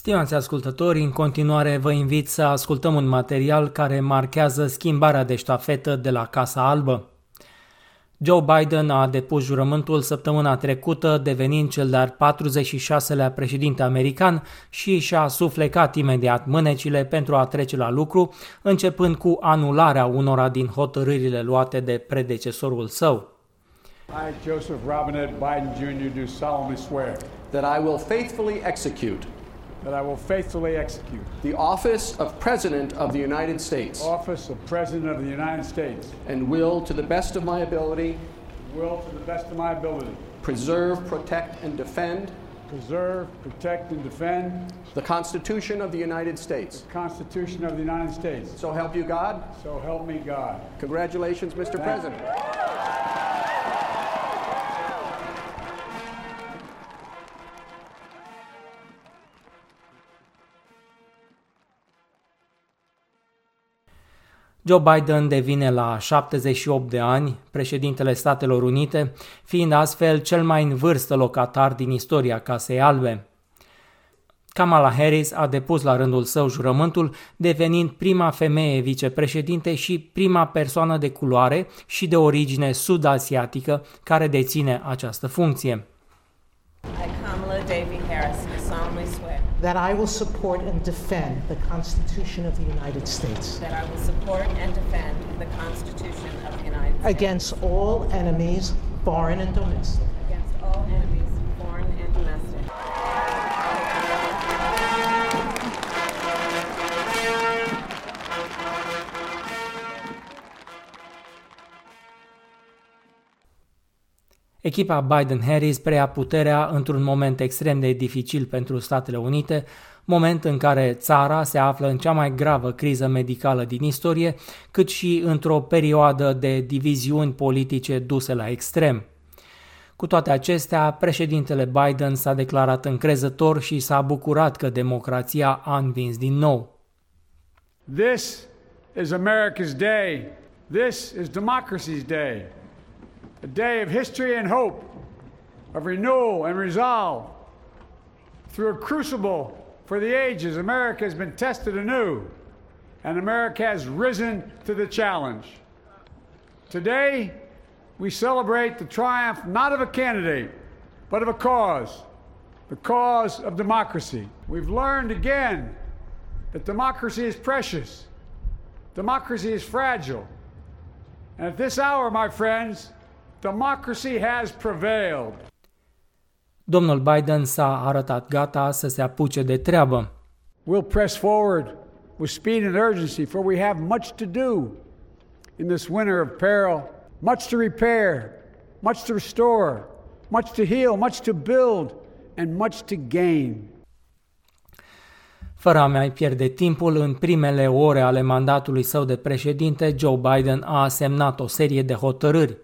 Stimați ascultători, în continuare vă invit să ascultăm un material care marchează schimbarea de ștafetă de la Casa Albă. Joe Biden a depus jurământul săptămâna trecută, devenind cel de-al 46-lea președinte american și și-a suflecat imediat mânecile pentru a trece la lucru, începând cu anularea unora din hotărârile luate de predecesorul său. I, Joseph Robinette Biden Jr., do solemnly swear that I will faithfully execute that I will faithfully execute the office of President of the United States office of President of the United States and will, to the best of my ability, will to the best of my ability preserve, protect, and defend preserve, protect, and defend the Constitution of the United States. the Constitution of the United States. So help you God. So help me God. Congratulations, Mr. Thank President. Joe Biden devine la 78 de ani președintele Statelor Unite, fiind astfel cel mai în vârstă locatar din istoria Casei Albe. Kamala Harris a depus la rândul său jurământul, devenind prima femeie vicepreședinte și prima persoană de culoare și de origine sud-asiatică care deține această funcție. I, Davy Harris, solemnly swear that I will support and defend the Constitution of the United States. that I will support and defend the Constitution of the United States. Against all enemies, foreign and domestic, Echipa Biden-Harris preia puterea într-un moment extrem de dificil pentru Statele Unite, moment în care țara se află în cea mai gravă criză medicală din istorie, cât și într-o perioadă de diviziuni politice duse la extrem. Cu toate acestea, președintele Biden s-a declarat încrezător și s-a bucurat că democrația a învins din nou. This is America's day. This is democracy's day. A day of history and hope, of renewal and resolve. Through a crucible for the ages, America has been tested anew, and America has risen to the challenge. Today, we celebrate the triumph not of a candidate, but of a cause the cause of democracy. We've learned again that democracy is precious, democracy is fragile. And at this hour, my friends, democracy has prevailed. Domnul Biden s-a arătat gata să se apuce de treabă. We'll press forward with speed and urgency, for we have much to do in this winter of peril, much to repair, much to restore, much to heal, much to build, and much to gain. Fără a mai pierde timpul, în primele ore ale mandatului său de președinte, Joe Biden a semnat o serie de hotărâri.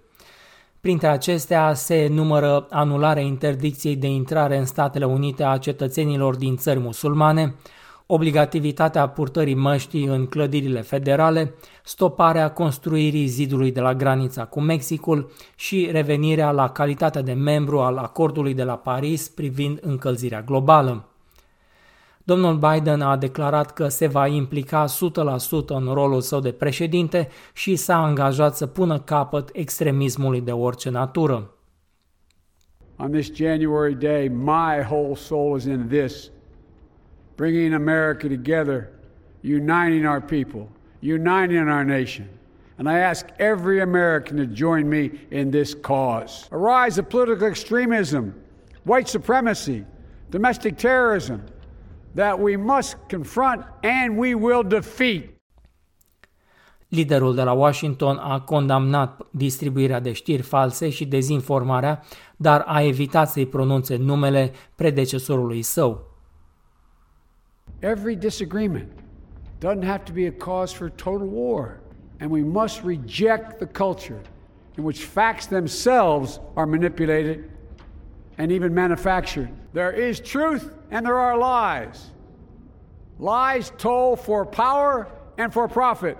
Printre acestea se numără anularea interdicției de intrare în Statele Unite a cetățenilor din țări musulmane, obligativitatea purtării măștii în clădirile federale, stoparea construirii zidului de la granița cu Mexicul și revenirea la calitatea de membru al acordului de la Paris privind încălzirea globală. Domnul Biden a declarat că se va implica 100% în rolul său de președinte și s-a angajat să pună capăt extremismului de orice natură. On this January day, my whole soul is in this bringing America together, uniting our people, uniting our nation. And I ask every American to join me in this cause. A rise of political extremism, white supremacy, domestic terrorism that we must confront and we will defeat. Liderul de la Washington a condamnat distribuirea de știri false și dezinformarea, dar a evitat să-i pronunțe numele predecesorului său. Every disagreement doesn't have to be a cause for total war, and we must reject the culture in which facts themselves are manipulated and even manufactured. There is truth and there are lies. Lies told for power and for profit.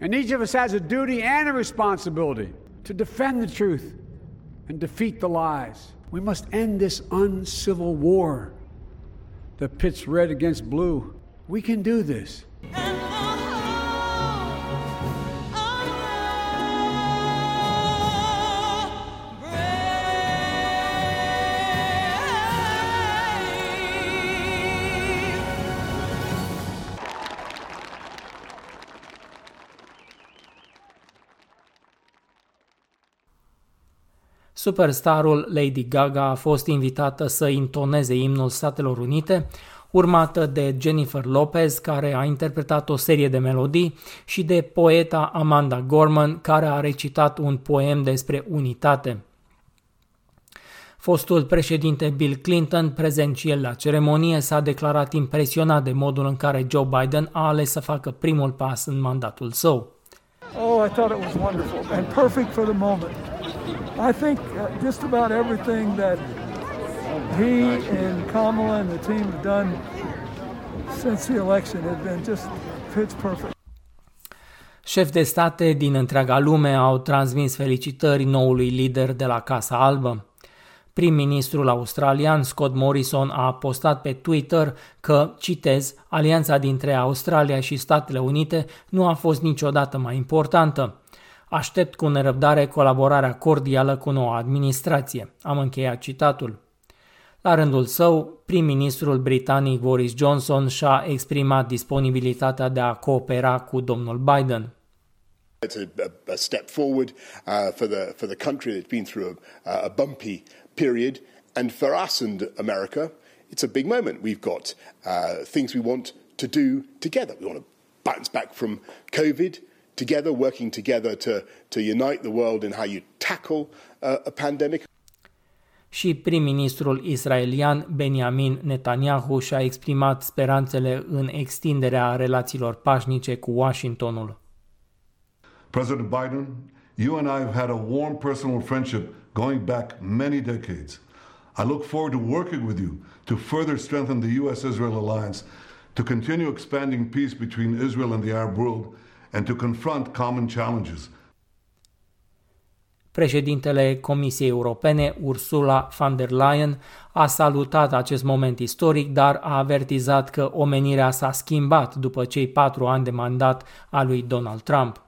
And each of us has a duty and a responsibility to defend the truth and defeat the lies. We must end this uncivil war. that pit's red against blue. We can do this. Superstarul Lady Gaga a fost invitată să intoneze imnul Statelor Unite, urmată de Jennifer Lopez, care a interpretat o serie de melodii, și de poeta Amanda Gorman, care a recitat un poem despre unitate. Fostul președinte Bill Clinton, prezent și el la ceremonie, s-a declarat impresionat de modul în care Joe Biden a ales să facă primul pas în mandatul său. Oh, I thought it was wonderful and perfect for the moment. I think uh, just about everything that he and Kamala and the team have done since the election has been just fits perfect. Șef de state din întreaga lume au transmis felicitări noului lider de la Casa Albă. Prim-ministrul australian Scott Morrison a postat pe Twitter că, citez, alianța dintre Australia și Statele Unite nu a fost niciodată mai importantă. Aștept cu nerăbdare colaborarea cordială cu noua administrație. Am încheiat citatul. La rândul său, prim-ministrul britanic Boris Johnson și-a exprimat disponibilitatea de a coopera cu domnul Biden. It's a, a step forward uh, for the for the country that's been through a, a bumpy period, and for us and America, it's a big moment. We've got uh, things we want to do together. We want to bounce back from COVID together, working together to, to unite the world in how you tackle uh, a pandemic. Și prim-ministrul israelian Benjamin Netanyahu și-a exprimat speranțele în extinderea relațiilor pașnice cu Washingtonul. President Biden, you and I have had a warm personal friendship going back many decades. I look forward to working with you to further strengthen the U.S. Israel alliance, to continue expanding peace between Israel and the Arab world, and to confront common challenges. Președintele Comisiei Europene, Ursula von der Leyen, a salutat acest moment istoric, dar a avertizat că omenirea s-a schimbat după cei patru ani de mandat al lui Donald Trump.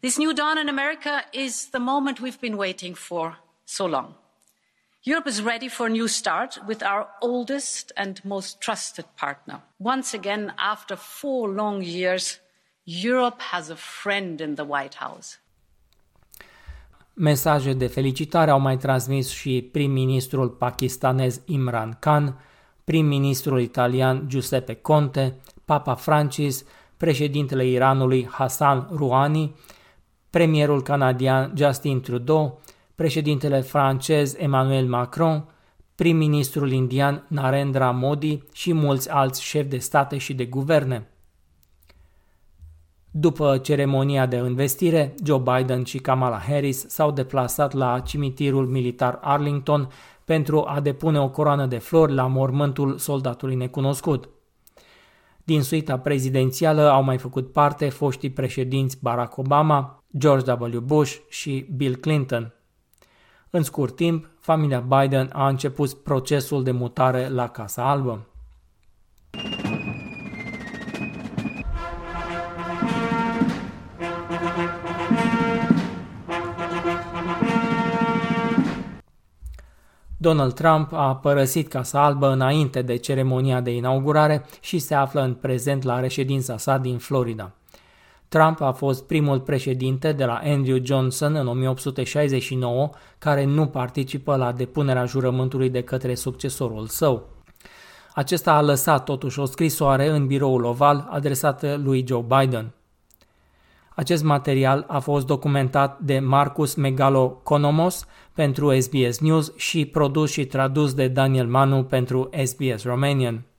This new dawn in America is the moment we've been waiting for so long. Europe is ready for a new start with our oldest and most trusted partner. Once again, after four long years, Europe has a friend in the White House. Mesaje de felicitare au mai transmis și prim-ministrul pakistanez Imran Khan, prim-ministrul italian Giuseppe Conte, Papa Francis, președintele Iranului Hassan Rouhani, premierul canadian Justin Trudeau, președintele francez Emmanuel Macron, prim-ministrul indian Narendra Modi și mulți alți șefi de state și de guverne. După ceremonia de investire, Joe Biden și Kamala Harris s-au deplasat la cimitirul militar Arlington pentru a depune o coroană de flori la mormântul soldatului necunoscut. Din suita prezidențială au mai făcut parte foștii președinți Barack Obama, George W. Bush și Bill Clinton. În scurt timp, familia Biden a început procesul de mutare la Casa Albă. Donald Trump a părăsit Casa Albă înainte de ceremonia de inaugurare și se află în prezent la reședința sa din Florida. Trump a fost primul președinte de la Andrew Johnson în 1869 care nu participă la depunerea jurământului de către succesorul său. Acesta a lăsat totuși o scrisoare în biroul oval adresată lui Joe Biden. Acest material a fost documentat de Marcus Megalo Konomos pentru SBS News și produs și tradus de Daniel Manu pentru SBS Romanian.